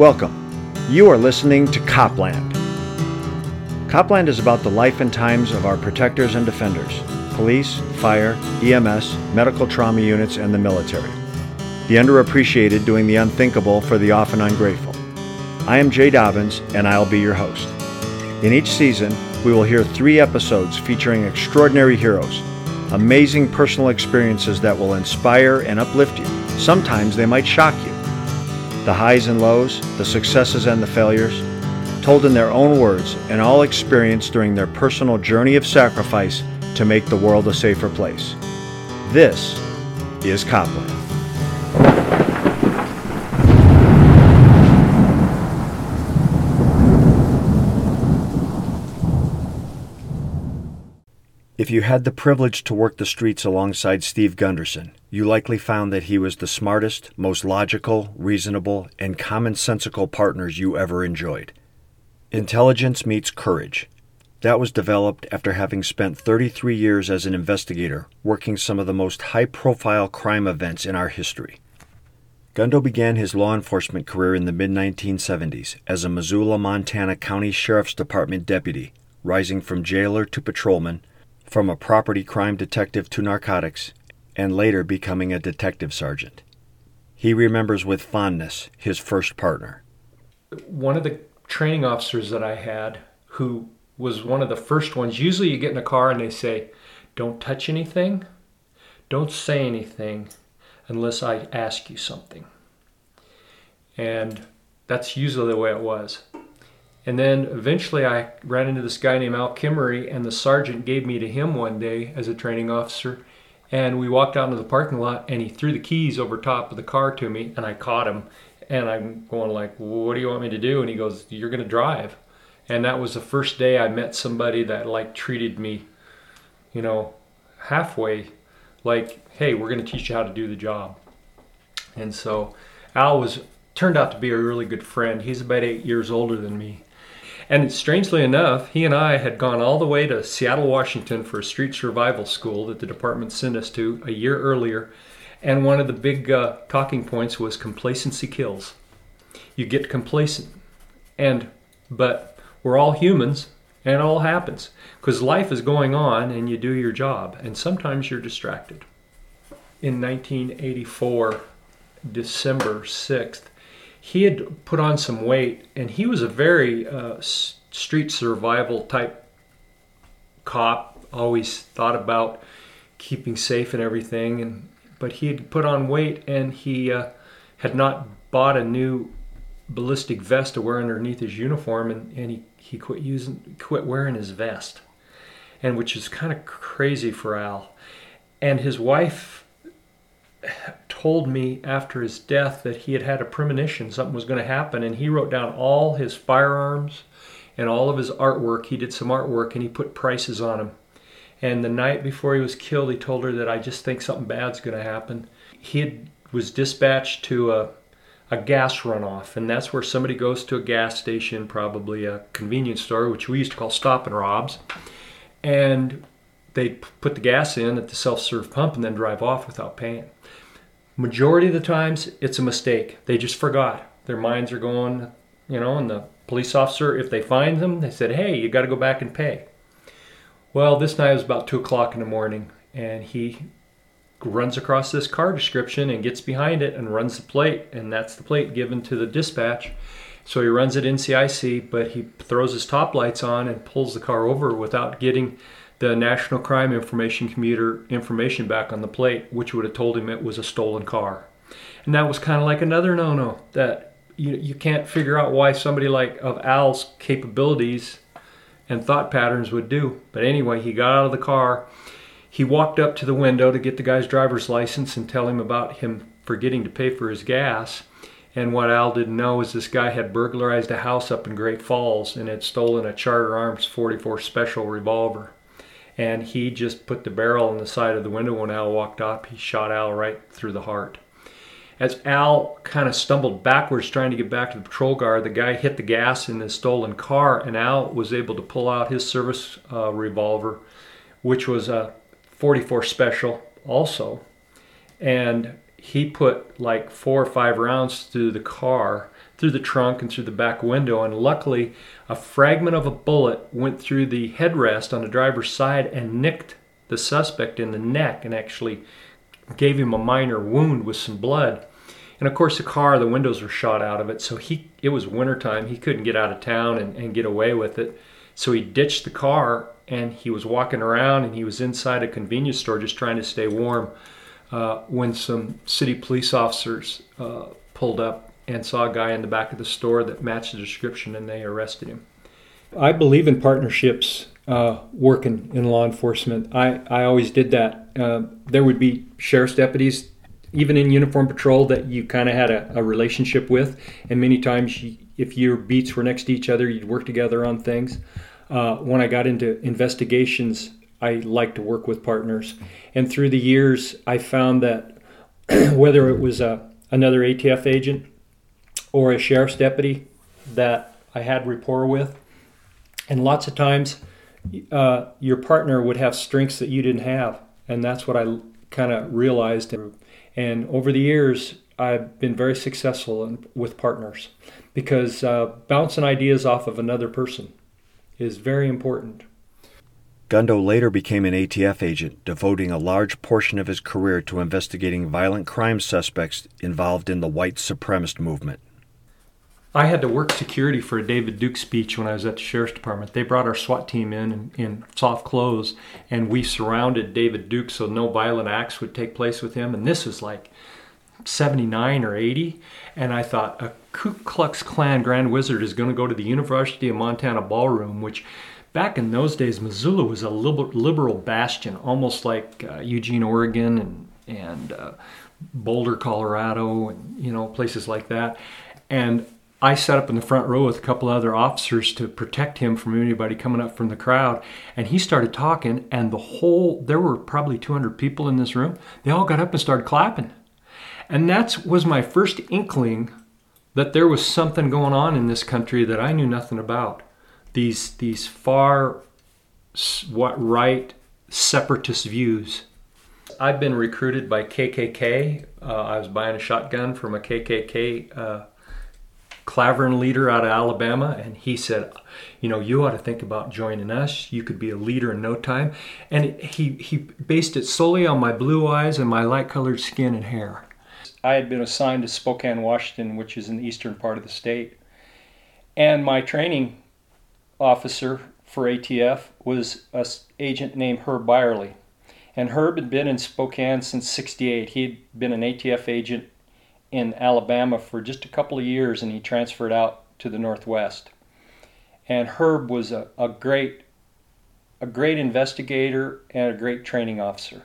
Welcome. You are listening to Copland. Copland is about the life and times of our protectors and defenders police, fire, EMS, medical trauma units, and the military. The underappreciated doing the unthinkable for the often ungrateful. I am Jay Dobyns, and I'll be your host. In each season, we will hear three episodes featuring extraordinary heroes, amazing personal experiences that will inspire and uplift you. Sometimes they might shock you. The highs and lows, the successes and the failures, told in their own words and all experienced during their personal journey of sacrifice to make the world a safer place. This is Copland. If you had the privilege to work the streets alongside Steve Gunderson, you likely found that he was the smartest, most logical, reasonable, and commonsensical partners you ever enjoyed. Intelligence meets courage. That was developed after having spent 33 years as an investigator working some of the most high profile crime events in our history. Gundo began his law enforcement career in the mid 1970s as a Missoula, Montana County Sheriff's Department deputy, rising from jailer to patrolman from a property crime detective to narcotics, and later becoming a detective sergeant. He remembers with fondness his first partner. One of the training officers that I had, who was one of the first ones, usually you get in a car and they say, Don't touch anything, don't say anything unless I ask you something. And that's usually the way it was. And then eventually I ran into this guy named Al Kimmery, and the sergeant gave me to him one day as a training officer. And we walked out into the parking lot, and he threw the keys over top of the car to me, and I caught him. And I'm going like, "What do you want me to do?" And he goes, "You're going to drive." And that was the first day I met somebody that like treated me, you know, halfway, like, "Hey, we're going to teach you how to do the job." And so Al was turned out to be a really good friend. He's about eight years older than me and strangely enough, he and I had gone all the way to Seattle, Washington for a street survival school that the department sent us to a year earlier. And one of the big uh, talking points was complacency kills. You get complacent. And, but we're all humans and it all happens because life is going on and you do your job and sometimes you're distracted. In 1984, December 6th, he had put on some weight and he was a very uh, street survival type cop always thought about keeping safe and everything and but he had put on weight and he uh, had not bought a new ballistic vest to wear underneath his uniform and, and he, he quit using quit wearing his vest and which is kind of crazy for al. And his wife told me after his death that he had had a premonition something was going to happen and he wrote down all his firearms and all of his artwork. He did some artwork and he put prices on them and the night before he was killed he told her that i just think something bad's going to happen. He had, was dispatched to a, a gas runoff and that's where somebody goes to a gas station probably a convenience store which we used to call stop and robs and they put the gas in at the self-serve pump and then drive off without paying Majority of the times, it's a mistake. They just forgot. Their minds are going, you know, and the police officer, if they find them, they said, hey, you got to go back and pay. Well, this night was about 2 o'clock in the morning, and he runs across this car description and gets behind it and runs the plate, and that's the plate given to the dispatch. So he runs it NCIC, but he throws his top lights on and pulls the car over without getting the National Crime Information Computer information back on the plate, which would have told him it was a stolen car. And that was kind of like another no no that you, you can't figure out why somebody like of Al's capabilities and thought patterns would do. But anyway, he got out of the car. He walked up to the window to get the guy's driver's license and tell him about him forgetting to pay for his gas. And what Al didn't know is this guy had burglarized a house up in Great Falls and had stolen a Charter Arms 44 Special revolver and he just put the barrel on the side of the window when Al walked up. He shot Al right through the heart. As Al kind of stumbled backwards trying to get back to the patrol car, the guy hit the gas in his stolen car, and Al was able to pull out his service uh, revolver, which was a 44 special also. And he put like four or five rounds through the car through the trunk and through the back window. And luckily, a fragment of a bullet went through the headrest on the driver's side and nicked the suspect in the neck and actually gave him a minor wound with some blood. And of course, the car, the windows were shot out of it, so he it was wintertime. He couldn't get out of town and, and get away with it. So he ditched the car and he was walking around and he was inside a convenience store just trying to stay warm uh, when some city police officers uh, pulled up and saw a guy in the back of the store that matched the description and they arrested him. I believe in partnerships uh, working in law enforcement. I, I always did that. Uh, there would be sheriff's deputies, even in uniform patrol, that you kind of had a, a, relationship with. And many times, you, if your beats were next to each other, you'd work together on things. Uh, when I got into investigations, I like to work with partners. And through the years, I found that whether it was a, another ATF agent or a sheriff's deputy that I had rapport with, and lots of times uh, your partner would have strengths that you didn't have. And that's what I kind of realized. And over the years, I've been very successful in, with partners because uh, bouncing ideas off of another person is very important. Gundo later became an ATF agent, devoting a large portion of his career to investigating violent crime suspects involved in the white supremacist movement. I had to work security for a David Duke speech when I was at the sheriff's department. They brought our SWAT team in, in soft clothes, and we surrounded David Duke so no violent acts would take place with him. And this was like 79 or 80. And I thought, a Ku Klux Klan Grand Wizard is going to go to the University of Montana ballroom, which back in those days, Missoula was a liberal bastion, almost like uh, Eugene, Oregon, and and uh, Boulder, Colorado, and you know places like that. And I sat up in the front row with a couple other officers to protect him from anybody coming up from the crowd. And he started talking, and the whole there were probably 200 people in this room. They all got up and started clapping. And that was my first inkling that there was something going on in this country that I knew nothing about these these far what right separatist views. I've been recruited by KKK. Uh, I was buying a shotgun from a KKK uh, Klavern leader out of Alabama, and he said, "You know, you ought to think about joining us. You could be a leader in no time." And he he based it solely on my blue eyes and my light-colored skin and hair. I had been assigned to Spokane, Washington, which is in the eastern part of the state, and my training officer for ATF was a agent named Herb Byerly. And Herb had been in Spokane since 68. He had been an ATF agent in Alabama for just a couple of years and he transferred out to the Northwest. And Herb was a, a great a great investigator and a great training officer.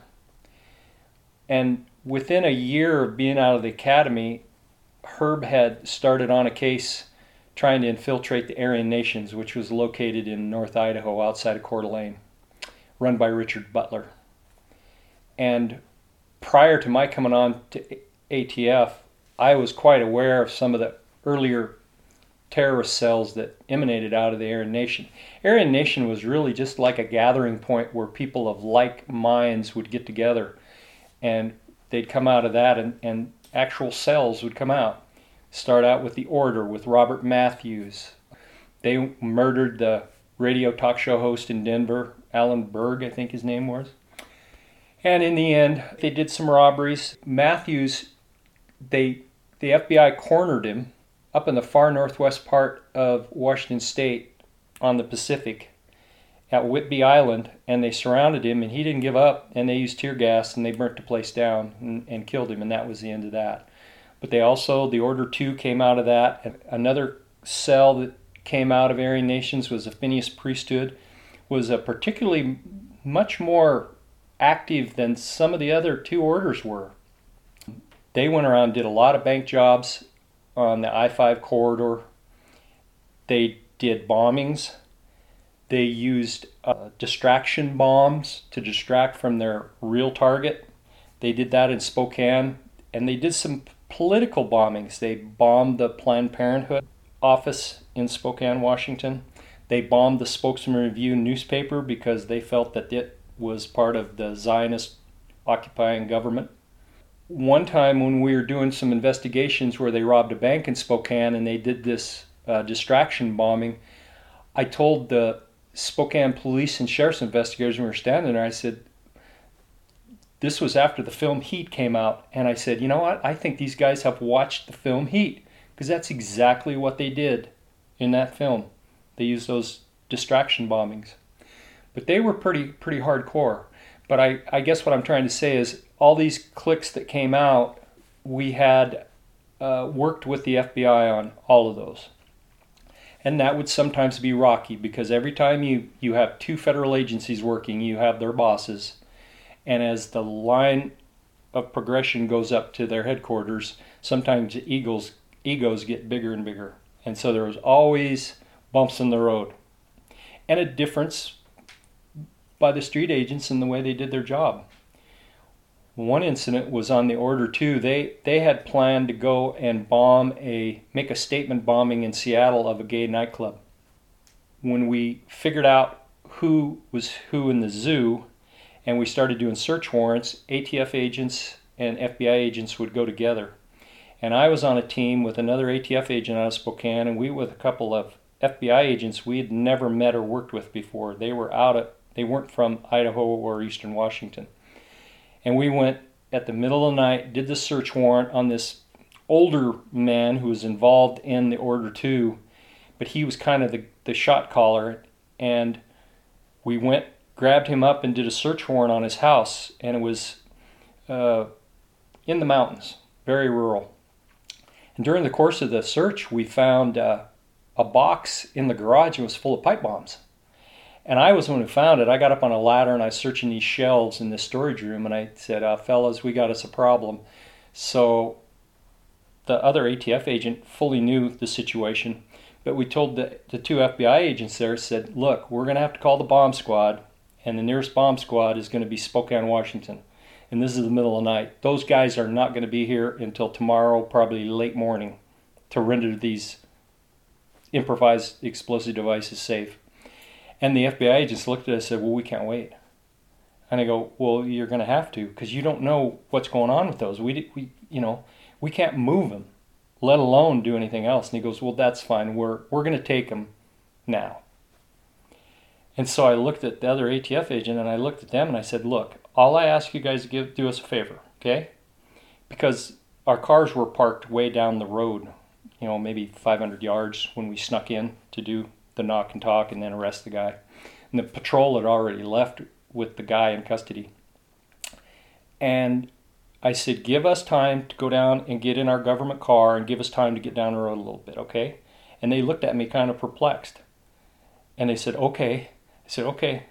And within a year of being out of the academy, Herb had started on a case trying to infiltrate the Aryan Nations, which was located in North Idaho outside of Coeur d'Alene, run by Richard Butler. And prior to my coming on to ATF, I was quite aware of some of the earlier terrorist cells that emanated out of the Aryan Nation. Aryan Nation was really just like a gathering point where people of like minds would get together and they'd come out of that and, and actual cells would come out start out with The Order with Robert Mathews. They murdered the radio talk show host in Denver, Alan Berg, I think his name was. And in the end, they did some robberies. Mathews, they the FBI cornered him up in the far northwest part of Washington State on the Pacific at Whidbey Island, and they surrounded him, and he didn't give up, and they used tear gas, and they burnt the place down and, and killed him, and that was the end of that. But they also, the Order 2 came out of that. Another cell that came out of Aryan Nations was the Phineas priesthood, was a particularly much more active than some of the other two orders were. They went around did a lot of bank jobs on the I 5 corridor. They did bombings. They used uh, distraction bombs to distract from their real target. They did that in Spokane. And they did some political bombings. They bombed the Planned Parenthood office in Spokane, Washington. They bombed the Spokesman Review newspaper because they felt that it was part of the Zionist occupying government. One time when we were doing some investigations where they robbed a bank in Spokane and they did this uh, distraction bombing, I told the Spokane police and sheriff's investigators we were standing there, I said, this was after the film Heat came out, and I said, you know what? I think these guys have watched the film Heat because that's exactly what they did in that film. They used those distraction bombings, but they were pretty pretty hardcore. But I, I guess what I'm trying to say is all these clicks that came out, we had uh, worked with the FBI on all of those. And that would sometimes be rocky because every time you, you have two federal agencies working, you have their bosses. And as the line of progression goes up to their headquarters, sometimes egos, egos get bigger and bigger. And so there was always bumps in the road. And a difference by the street agents in the way they did their job. One incident was on the order too. They they had planned to go and bomb a make a statement bombing in Seattle of a gay nightclub. When we figured out who was who in the zoo, and we started doing search warrants, ATF agents and FBI agents would go together. And I was on a team with another ATF agent out of Spokane, and we with a couple of FBI agents we had never met or worked with before. They were out of they weren't from Idaho or Eastern Washington. And we went at the middle of the night, did the search warrant on this older man who was involved in the order too, but he was kind of the, the shot caller. And we went, grabbed him up, and did a search warrant on his house. And it was uh, in the mountains, very rural. And during the course of the search, we found uh, a box in the garage and was full of pipe bombs. And I was the one who found it. I got up on a ladder and I was searching these shelves in this storage room and I said, uh, fellas, we got us a problem. So the other ATF agent fully knew the situation, but we told the, the two FBI agents there, said, look, we're going to have to call the bomb squad, and the nearest bomb squad is going to be Spokane, Washington. And this is the middle of the night. Those guys are not going to be here until tomorrow, probably late morning, to render these improvised explosive devices safe. And the FBI agents looked at us and said, Well, we can't wait. And I go, Well, you're going to have to because you don't know what's going on with those. We, we, you know, we can't move them, let alone do anything else. And he goes, Well, that's fine. We're, we're going to take them now. And so I looked at the other ATF agent and I looked at them and I said, Look, all I ask you guys to give, do us a favor, okay? Because our cars were parked way down the road, you know, maybe 500 yards when we snuck in to do the knock and talk and then arrest the guy. And the patrol had already left with the guy in custody. And I said, give us time to go down and get in our government car and give us time to get down the road a little bit, okay? And they looked at me kind of perplexed. And they said, okay. I said, okay,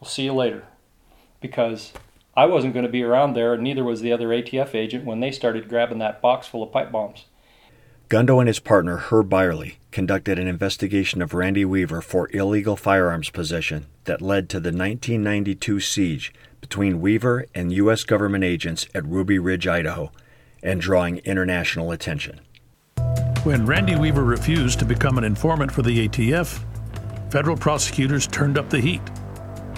we'll see you later. Because I wasn't going to be around there, and neither was the other ATF agent when they started grabbing that box full of pipe bombs. Gundo and his partner, Herb Byerly, conducted an investigation of Randy Weaver for illegal firearms possession that led to the 1992 siege between Weaver and U.S. government agents at Ruby Ridge, Idaho, and drawing international attention. When Randy Weaver refused to become an informant for the ATF, federal prosecutors turned up the heat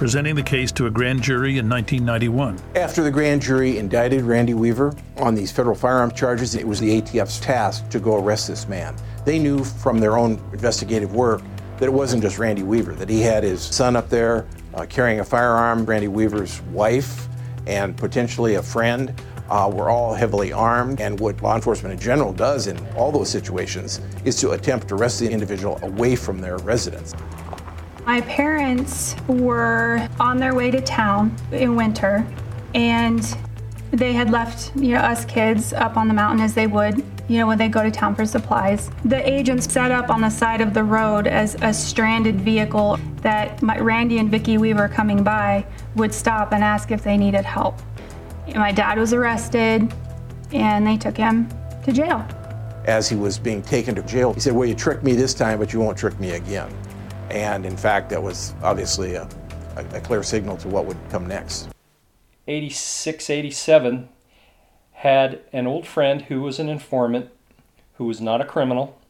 presenting the case to a grand jury in 1991. After the grand jury indicted Randy Weaver on these federal firearms charges, it was the ATF's task to go arrest this man. They knew from their own investigative work that it wasn't just Randy Weaver, that he had his son up there uh, carrying a firearm, Randy Weaver's wife, and potentially a friend. Uh, were all heavily armed, and what law enforcement in general does in all those situations is to attempt to arrest the individual away from their residence. My parents were on their way to town in winter, and they had left you know us kids up on the mountain as they would you know when they go to town for supplies. The agents set up on the side of the road as a stranded vehicle that my, randy and vicki weaver coming by would stop and ask if they needed help. And my dad was arrested and they took him to jail. As he was being taken to jail he said well you tricked me this time but you won't trick me again and in fact, that was obviously a, a, a clear signal to what would come next. 86, 87 had an old friend who was an informant, who was not a criminal,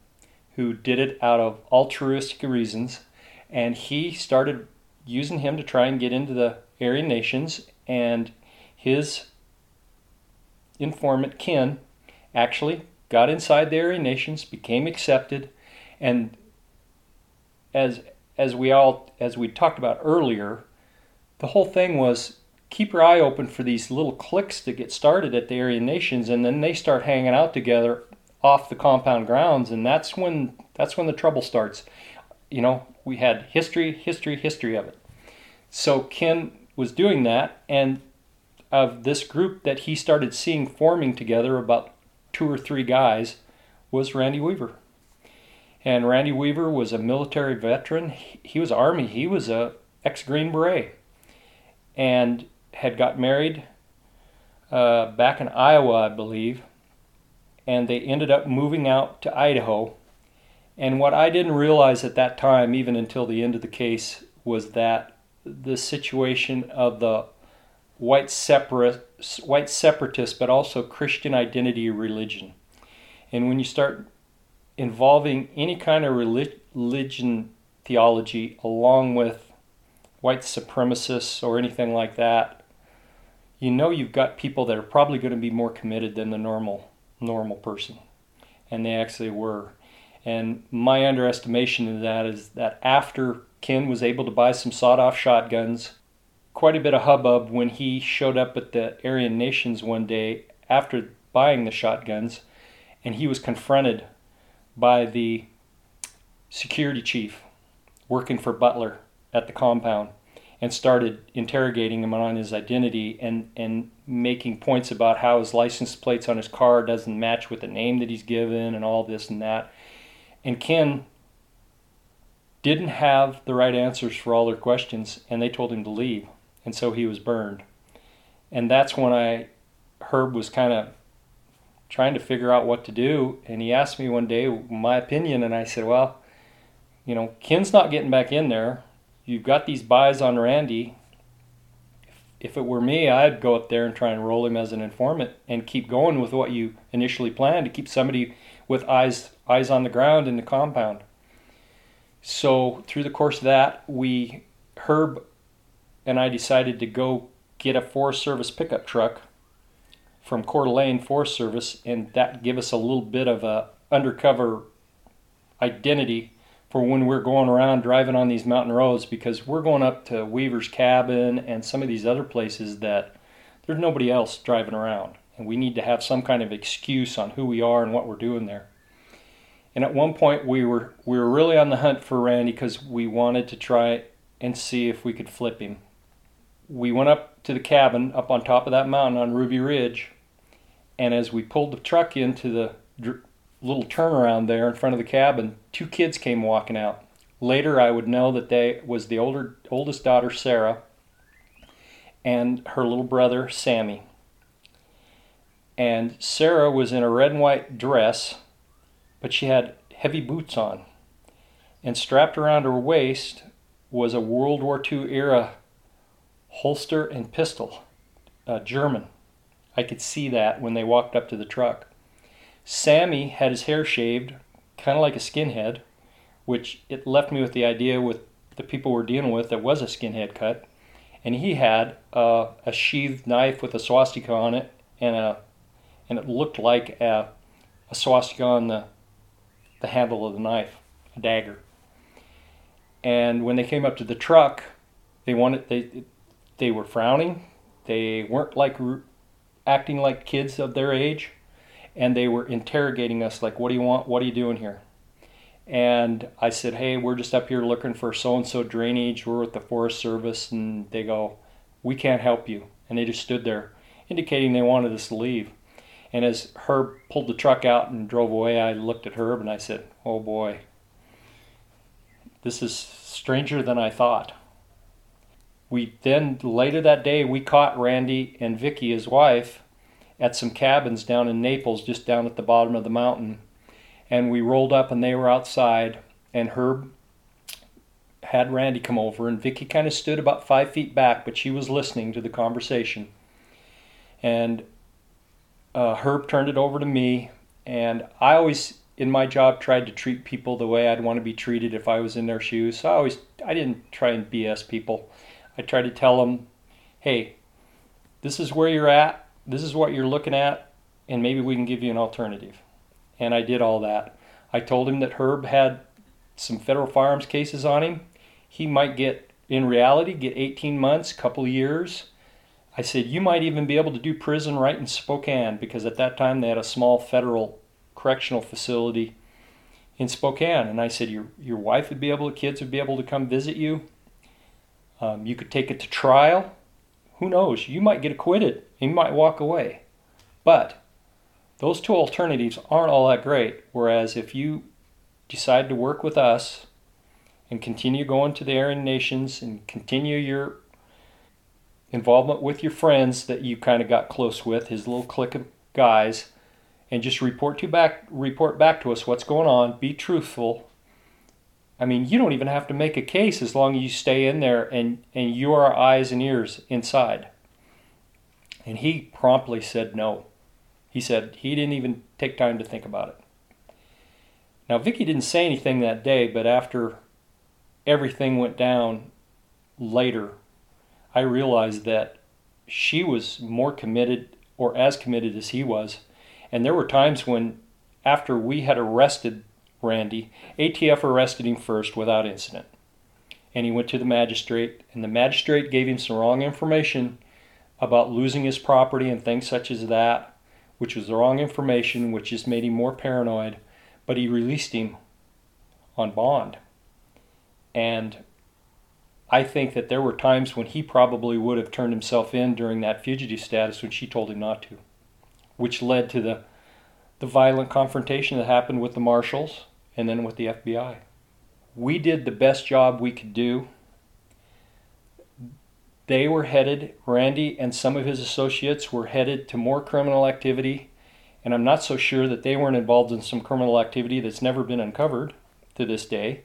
who did it out of altruistic reasons, and he started using him to try and get into the Aryan nations, and his informant, Ken, actually got inside the Aryan Nations, became accepted, and as as we all as we talked about earlier, the whole thing was keep your eye open for these little cliques to get started at the Aryan Nations, and then they start hanging out together off the compound grounds, and that's when that's when the trouble starts. You know, we had history, history, history of it. So Ken was doing that, and of this group that he started seeing forming together, about two or three guys, was Randy Weaver. And Randy Weaver was a military veteran. He was Army. He was a ex Green Beret, and had got married uh, back in Iowa, I believe. And they ended up moving out to Idaho. And what I didn't realize at that time, even until the end of the case, was that the situation of the white separate, white separatist, but also Christian identity religion. And when you start involving any kind of religion theology along with white supremacists or anything like that, you know you've got people that are probably going to be more committed than the normal normal person. And they actually were. And my underestimation of that is that after Ken was able to buy some sawed off shotguns, quite a bit of hubbub when he showed up at the Aryan Nations one day after buying the shotguns, and he was confronted by the security chief working for Butler at the compound and started interrogating him on his identity and, and making points about how his license plates on his car doesn't match with the name that he's given and all this and that. And Ken didn't have the right answers for all their questions and they told him to leave. And so he was burned. And that's when I Herb was kind of trying to figure out what to do and he asked me one day my opinion and I said, "Well, you know, Ken's not getting back in there you've got these buys on Randy. If it were me, I'd go up there and try and roll him as an informant and keep going with what you initially planned to keep somebody with eyes eyes on the ground in the compound. So through the course of that, we Herb and I decided to go get a Forest Service pickup truck from Coeur d'Alene Forest Service, and that give us a little bit of a undercover identity for when we're going around driving on these mountain roads because we're going up to Weaver's Cabin and some of these other places that there's nobody else driving around. And we need to have some kind of excuse on who we are and what we're doing there. And at one point we were we were really on the hunt for Randy because we wanted to try and see if we could flip him. We went up to the cabin up on top of that mountain on Ruby Ridge, and as we pulled the truck into the little turnaround there in front of the cabin, two kids came walking out. Later, I would know that they was the older oldest daughter Sara and her little brother Sammy. And Sara was in a red and white dress, but she had heavy boots on. And strapped around her waist was a World War II era holster and pistol, uh, German. I could see that when they walked up to the truck. Sammy had his hair shaved, kind of like a skinhead, which it left me with the idea with the people we're dealing with that was a skinhead cut. And he had uh, a sheathed knife with a swastika on it, and a and it looked like a, a swastika on the the handle of the knife, a dagger. And when they came up to the truck, they wanted they they were frowning. They weren't like acting like kids of their age and they were interrogating us like, "What do you want? What are you doing here?" And I said, "Hey, we're just up here looking for so and so drainage. We're with the Forest Service." And they go, "We can't help you." And they just stood there, indicating they wanted us to leave. And as Herb pulled the truck out and drove away, I looked at Herb and I said, "Oh boy, this is stranger than I thought." We then later that day we caught Randy and Vicki, his wife, at some cabins down in Naples, just down at the bottom of the mountain. And we rolled up and they were outside, and Herb had Randy come over, and Vicki kind of stood about five feet back, but she was listening to the conversation. And uh, Herb turned it over to me, and I always, in my job, tried to treat people the way I'd want to be treated if I was in their shoes. So I always, I didn't try and BS people. I tried to tell them, hey, this is where you're at this is what you're looking at. and maybe we can give you an alternative. And I did all that. I told him that Herb had some federal firearms cases on him. He might get, in reality, get 18 months, couple years. I said, you might even be able to do prison right in Spokane because at that time they had a small federal correctional facility in Spokane. And I said, your, your wife would be able, the kids would be able to come visit you. Um, you could take it to trial. Who knows? You might get acquitted. You might walk away. But those two alternatives aren't all that great. Whereas if you decide to work with us and continue going to the Aryan nations and continue your involvement with your friends that you kind of got close with, his little clique of guys, and just report to back report back to us what's going on. Be truthful. I mean, you don't even have to make a case as long as you stay in there and and you are eyes and ears inside. And he promptly said no. He said he didn't even take time to think about it. Now, Vicki didn't say anything that day, but after everything went down later, I realized that she was more committed or as committed as he was. And there were times when, after we had arrested Randy, ATF arrested him first without incident. And he went to the magistrate, and the magistrate gave him some wrong information about losing his property and things such as that, which was the wrong information, which just made him more paranoid. But he released him on bond. And I think that there were times when he probably would have turned himself in during that fugitive status when she told him not to, which led to the the violent confrontation that happened with the marshals and then with the FBI. We did the best job we could do they were headed, Randy and some of his associates were headed to more criminal activity, and I'm not so sure that they weren't involved in some criminal activity that's never been uncovered to this day.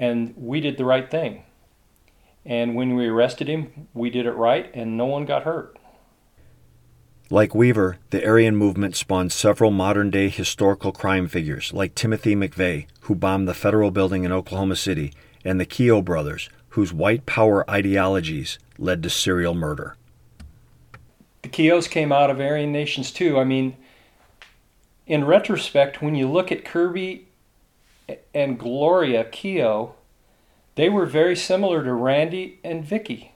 And we did the right thing. And when we arrested him, we did it right, and no one got hurt. Like Weaver, the Aryan movement spawned several modern day historical crime figures like Timothy McVeigh, who bombed the federal building in Oklahoma City, and the Kehoe brothers, whose white power ideologies led to serial murder. The Kehoes came out of Aryan nations too. I mean, in retrospect, when you look at Kirby and Gloria Kehoe, they were very similar to Randy and Vicki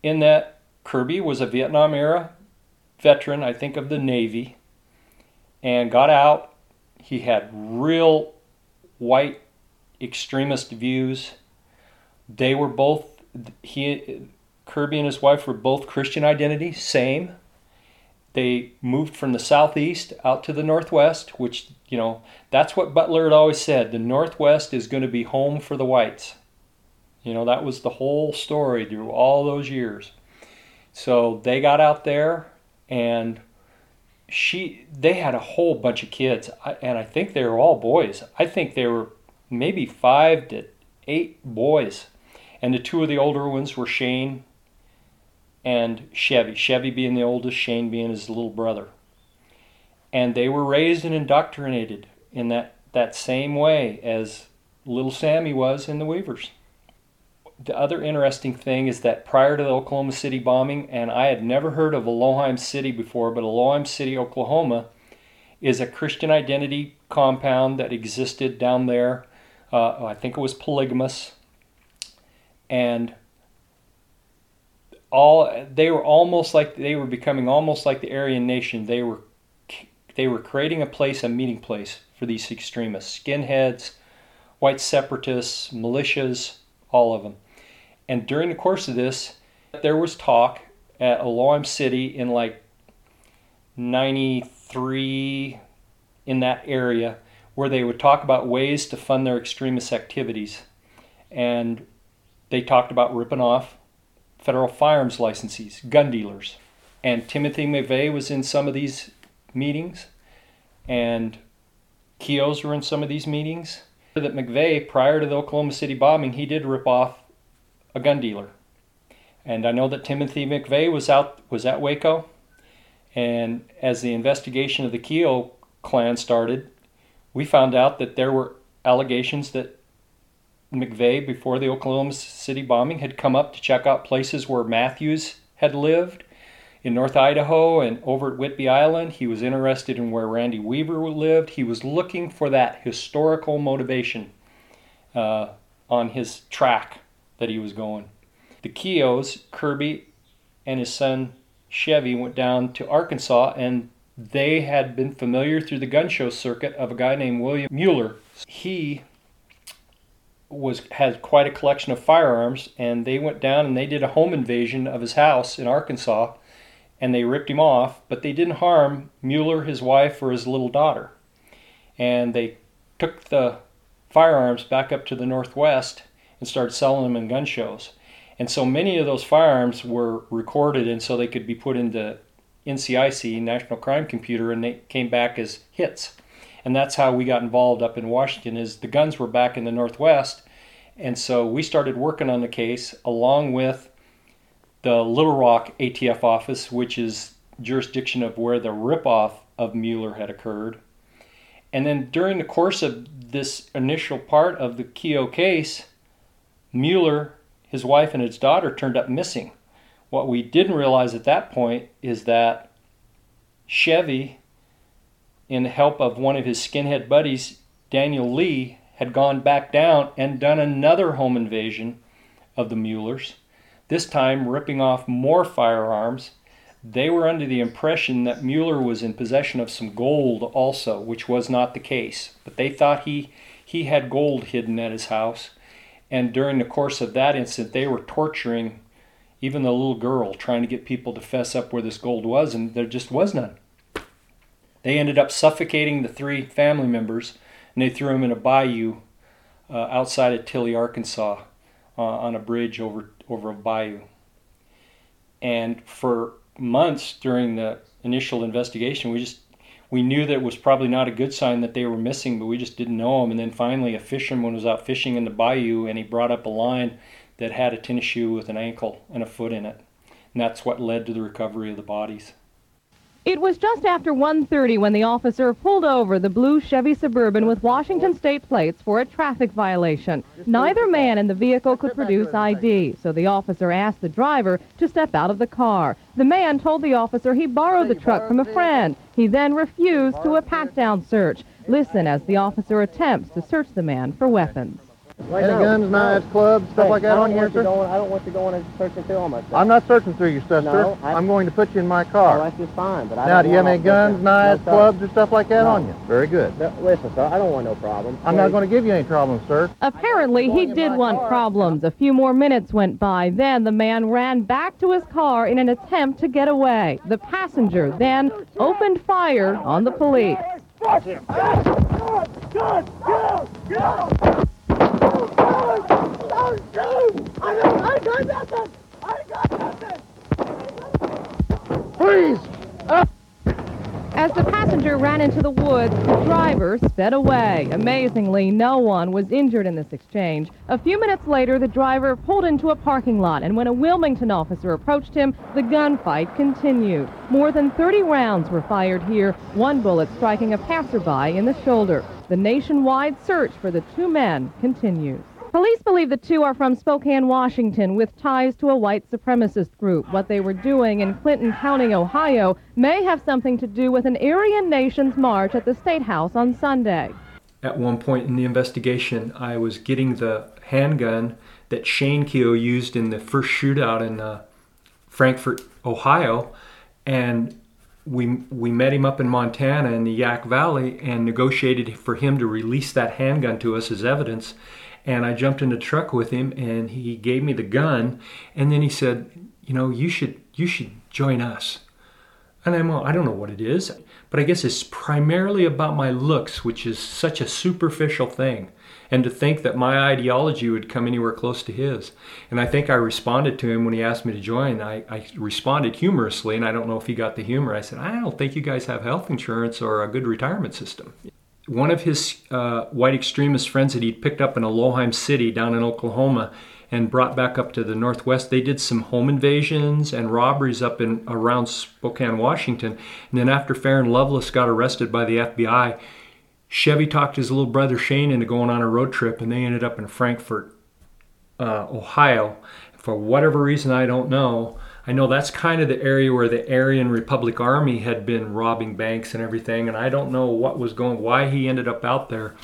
in that Kirby was a Vietnam era veteran, I think, of the Navy, and got out. He had real white extremist views they were both he Kirby and his wife were both Christian identity, same. They moved from the southeast out to the northwest, which you know that's what Butler had always said. The northwest is going to be home for the whites. You know that was the whole story through all those years. So they got out there, and she they had a whole bunch of kids, and I think they were all boys. I think they were maybe five to eight boys and the two of the older ones were Cheyne and Chevie. Chevie being the oldest, Cheyne being his little brother. And they were raised and indoctrinated in that, that same way as little Sammy was in the Weavers. The other interesting thing is that prior to the Oklahoma City bombing, and I had never heard of Elohim City before, but Elohim City, Oklahoma, is a Christian identity compound that existed down there. Uh, I think it was polygamous and all they were almost like they were becoming almost like the Aryan nation. They were they were creating a place, a meeting place for these extremists, skinheads, white separatists, militias, all of them. And during the course of this, there was talk at Elohim City in like 93 in that area where they would talk about ways to fund their extremist activities. And they talked about ripping off federal firearms licensees, gun dealers. And Timothy McVeigh was in some of these meetings, and Kehoes were in some of these meetings. That McVeigh, prior to the Oklahoma City bombing, he did rip off a gun dealer. And I know that Timothy McVeigh was out was at Waco, and as the investigation of the Kehoe clan started, we found out that there were allegations that McVeigh, before the Oklahoma City bombing, had come up to check out places where Mathews had lived in North Idaho and over at Whidbey Island. He was interested in where Randy Weaver lived. He was looking for that historical motivation uh, on his track that he was going. The Kehoes, Kirby, and his son Chevie went down to Arkansas and they had been familiar through the gun show circuit of a guy named William Mueller. He was had quite a collection of firearms and they went down and they did a home invasion of his house in Arkansas and they ripped him off, but they didn't harm Mueller, his wife, or his little daughter. And they took the firearms back up to the northwest and started selling them in gun shows. And so many of those firearms were recorded, and so they could be put into NCIC, National Crime Computer, and they came back as hits. And that's how we got involved up in Washington. Is the guns were back in the Northwest, and so we started working on the case along with the Little Rock ATF office, which is jurisdiction of where the ripoff of Mueller had occurred. And then during the course of this initial part of the Kehoe case, Mueller his wife and his daughter turned up missing. What we didn't realize at that point is that Chevie, in the help of one of his skinhead buddies, Daniel Lee, had gone back down and done another home invasion of the Muellers, this time ripping off more firearms. They were under the impression that Mueller was in possession of some gold also, which was not the case. But they thought he, he had gold hidden at his house. And during the course of that incident, they were torturing even the little girl, trying to get people to fess up where this gold was, and there just was none. They ended up suffocating the three family members, and they threw them in a bayou uh, outside of Tilly, Arkansas, uh, on a bridge over over a bayou. And for months during the initial investigation, we just we knew that it was probably not a good sign that they were missing, but we just didn't know them. And then finally, a fisherman was out fishing in the bayou, and he brought up a line that had a tennis shoe with an ankle and a foot in it, and that's what led to the recovery of the bodies. It was just after 1.30 when the officer pulled over the blue Chevy Suburban with Washington state plates for a traffic violation. Neither man in the vehicle could produce ID, so the officer asked the driver to step out of the car. The man told the officer he borrowed the truck from a friend. He then refused to a pat-down search. Listen as the officer attempts to search the man for weapons. Any guns, knives, clubs, stuff like that on here, sir? Going, I don't want you going and searching through all my stuff. I'm not searching through your stuff, No, sir. I- I'm going to put you in my car. car. that's just fine, but I now, don't do you have any guns, knives, no, clubs, or stuff like that No. on you? Very good. No, listen, sir, I don't want no problems. I'm not going to give you any problems, sir. Apparently, he did want problems. A few more minutes went by. Then the man ran back to his car in an attempt to get away. The passenger then opened fire on the police. As the passenger ran into the woods, the driver sped away. Amazingly, no one was injured in this exchange. A few minutes later, the driver pulled into a parking lot, and when a Wilmington officer approached him, the gunfight continued. More than 30 rounds were fired here, one bullet striking a passerby in the shoulder. The nationwide search for the two men continues. Police believe the two are from Spokane, Washington, with ties to a white supremacist group. What they were doing in Clinton County, Ohio, may have something to do with an Aryan Nations march at the State House on Sunday. At one point in the investigation, I was getting the handgun that Cheyne Kehoe used in the first shootout in uh, Frankfort, Ohio, and we we met him up in Montana in the Yaak Valley and negotiated for him to release that handgun to us as evidence. And I jumped in the truck with him, and he gave me the gun, and then he said, "You know, you should you should join us." And I'm, I don't know what it is, but I guess it's primarily about my looks, which is such a superficial thing. And to think that my ideology would come anywhere close to his. And I think I responded to him when he asked me to join. I, I responded humorously, and I don't know if he got the humor. I said, I don't think you guys have health insurance or a good retirement system. One of his uh, white extremist friends that he'd picked up in Elohim City down in Oklahoma and brought back up to the northwest. They did some home invasions and robberies up in around Spokane, Washington. And then after Faron Lovelace got arrested by the FBI, Chevie talked his little brother Cheyne into going on a road trip, and they ended up in Frankfort, uh, Ohio. For whatever reason, I don't know. I know that's kind of the area where the Aryan Republic Army had been robbing banks and everything, and I don't know what was going, why he ended up out there,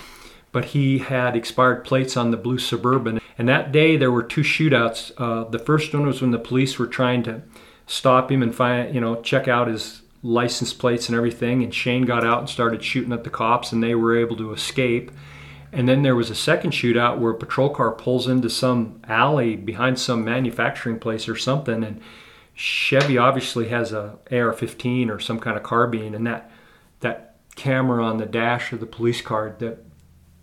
but he had expired plates on the blue Suburban. And that day there were two shootouts. Uh, the first one was when the police were trying to stop him and find, you know, check out his license plates and everything, and Cheyne got out and started shooting at the cops, and they were able to escape. And then there was a second shootout where a patrol car pulls into some alley behind some manufacturing place or something, and Chevie obviously has a AR-15 or some kind of carbine, and that that camera on the dash of the police car, that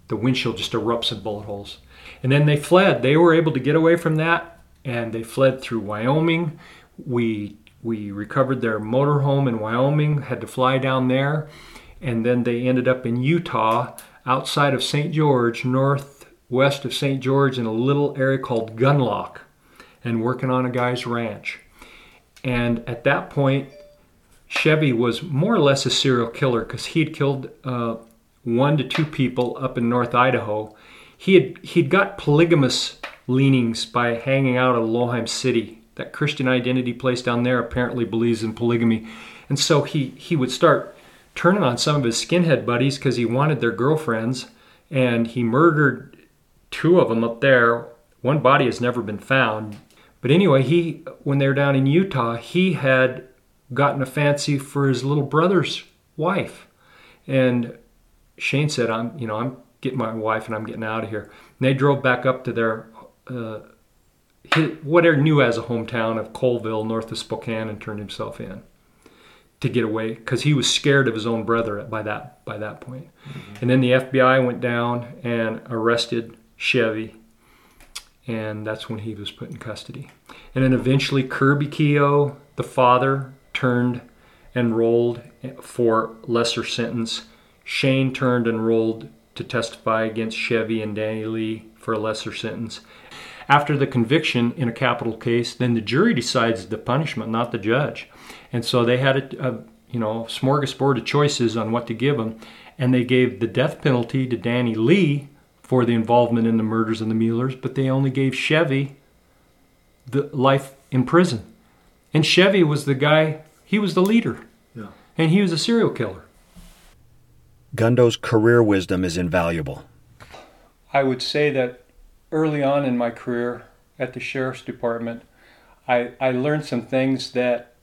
the windshield just erupts in bullet holes. And then they fled. They were able to get away from that, and they fled through Wyoming. We we recovered their motorhome in Wyoming, had to fly down there, and then they ended up in Utah, outside of St. George, northwest of St. George, in a little area called Gunlock, and working on a guy's ranch. And at that point, Chevie was more or less a serial killer because he'd killed uh, one to two people up in North Idaho. He had he'd got polygamous leanings by hanging out of Elohim City. That Christian identity place down there apparently believes in polygamy, and so he he would start turning on some of his skinhead buddies because he wanted their girlfriends, and he murdered two of them up there. One body has never been found. But anyway, he when they were down in Utah, he had gotten a fancy for his little brother's wife, and Cheyne said, "I'm you know I'm getting my wife and I'm getting out of here." And they drove back up to their uh, his, what are knew as a hometown of Colville, north of Spokane, and turned himself in to get away because he was scared of his own brother by that by that point. Mm-hmm. And then the FBI went down and arrested Chevie and that's when he was put in custody. And then eventually Kirby Kehoe, the father, turned and rolled for lesser sentence. Cheyne turned and rolled to testify against Chevie and Danny Lee for a lesser sentence. After the conviction in a capital case, then the jury decides the punishment, not the judge. And so they had a, a you know smorgasbord of choices on what to give them, and they gave the death penalty to Danny Lee for the involvement in the murders of the Muellers, but they only gave Chevie the life in prison. And Chevie was the guy, he was the leader. Yeah. And he was a serial killer. Gundo's career wisdom is invaluable. I would say that early on in my career at the Sheriff's Department, I, I learned some things that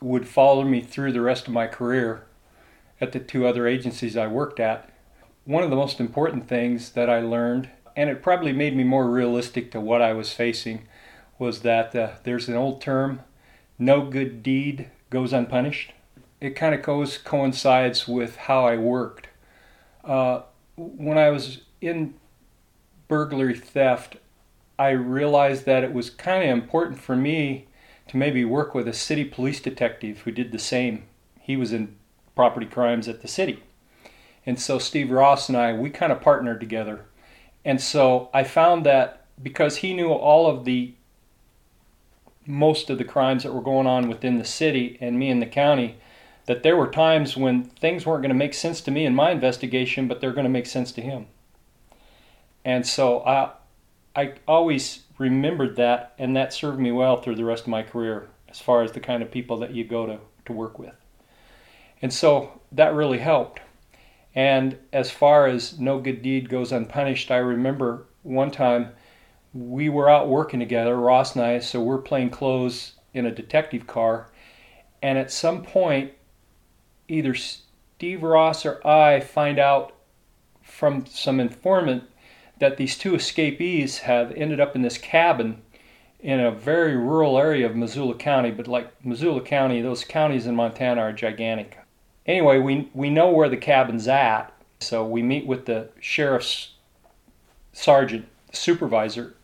would follow me through the rest of my career at the two other agencies I worked at one of the most important things that I learned, and it probably made me more realistic to what I was facing, was that uh, there's an old term, no good deed goes unpunished. It kind of goes coincides with how I worked. Uh, when I was in burglary theft, I realized that it was kind of important for me to maybe work with a city police detective who did the same. He was in property crimes at the city. And so Steve Ross and I, we kind of partnered together. And so I found that because he knew all of the most of the crimes that were going on within the city and me in the county, that there were times when things weren't going to make sense to me in my investigation, but they're going to make sense to him. And so I, I always remembered that, and that served me well through the rest of my career as far as the kind of people that you go to, to work with. And so that really helped. And as far as no good deed goes unpunished, I remember one time we were out working together, Ross and I, so we're playing clothes in a detective car. And at some point, either Steve Ross or I find out from some informant that these two escapees have ended up in this cabin in a very rural area of Missoula County. But like Missoula County, those counties in Montana are gigantic anyway, we we know where the cabin's at, so we meet with the sheriff's sergeant, supervisor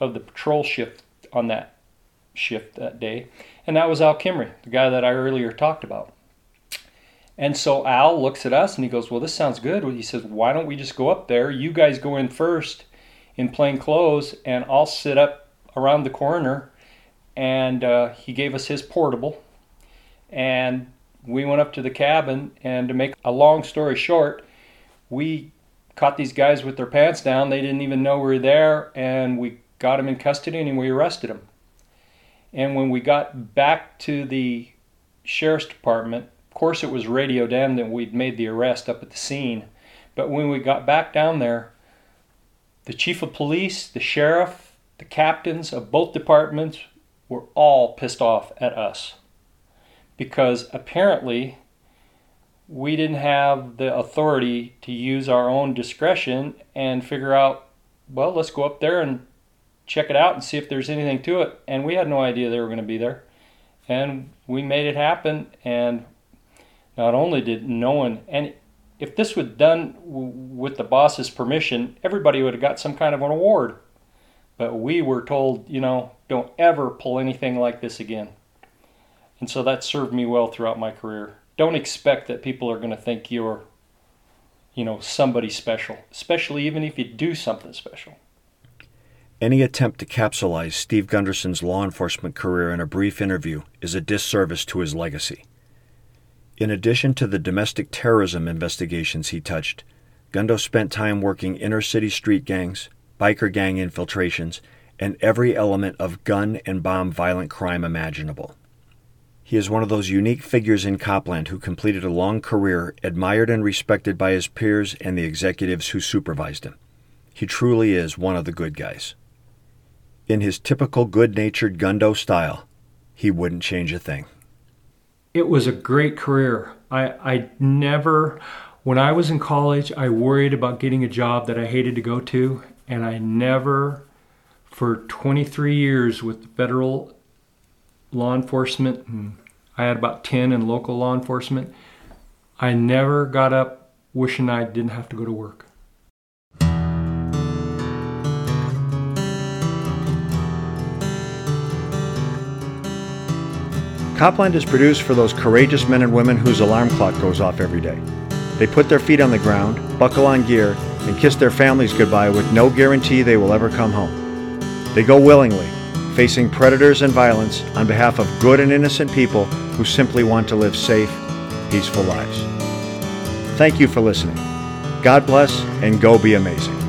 of the patrol shift on that shift that day, and that was Al Kimry, the guy that I earlier talked about. And so Al looks at us and he goes, "Well, this sounds good." He says, "Why don't we just go up there? You guys go in first in plain clothes, and I'll sit up around the corner." And uh, he gave us his portable, and we went up to the cabin, and to make a long story short, we caught these guys with their pants down. They didn't even know we were there, and we got them in custody and we arrested them. And when we got back to the sheriff's department, of course it was radioed in that we'd made the arrest up at the scene. But when we got back down there, the chief of police, the sheriff, the captains of both departments were all pissed off at us because apparently we didn't have the authority to use our own discretion and figure out, well, let's go up there and check it out and see if there's anything to it. And we had no idea they were going to be there. And we made it happen. And not only did no one, and if this was done with the boss's permission, everybody would have got some kind of an award. But we were told, you know, don't ever pull anything like this again. And so that served me well throughout my career. Don't expect that people are going to think you're, you know, somebody special, especially even if you do something special. Any attempt to capsulize Steve Gunderson's law enforcement career in a brief interview is a disservice to his legacy. In addition to the domestic terrorism investigations he touched, Gundo spent time working inner city street gangs, biker gang infiltrations, and every element of gun and bomb violent crime imaginable. He is one of those unique figures in Copland who completed a long career admired and respected by his peers and the executives who supervised him. He truly is one of the good guys. In his typical good natured Gundo style, he wouldn't change a thing it was a great career. I, I never, when I was in college, I worried about getting a job that I hated to go to, and I never, for 23 years with federal law enforcement, and I had about 10 in local law enforcement, I never got up wishing I didn't have to go to work. Copland is produced for those courageous men and women whose alarm clock goes off every day. They put their feet on the ground, buckle on gear, and kiss their families goodbye with no guarantee they will ever come home. They go willingly, facing predators and violence on behalf of good and innocent people who simply want to live safe, peaceful lives. Thank you for listening. God bless and go be amazing.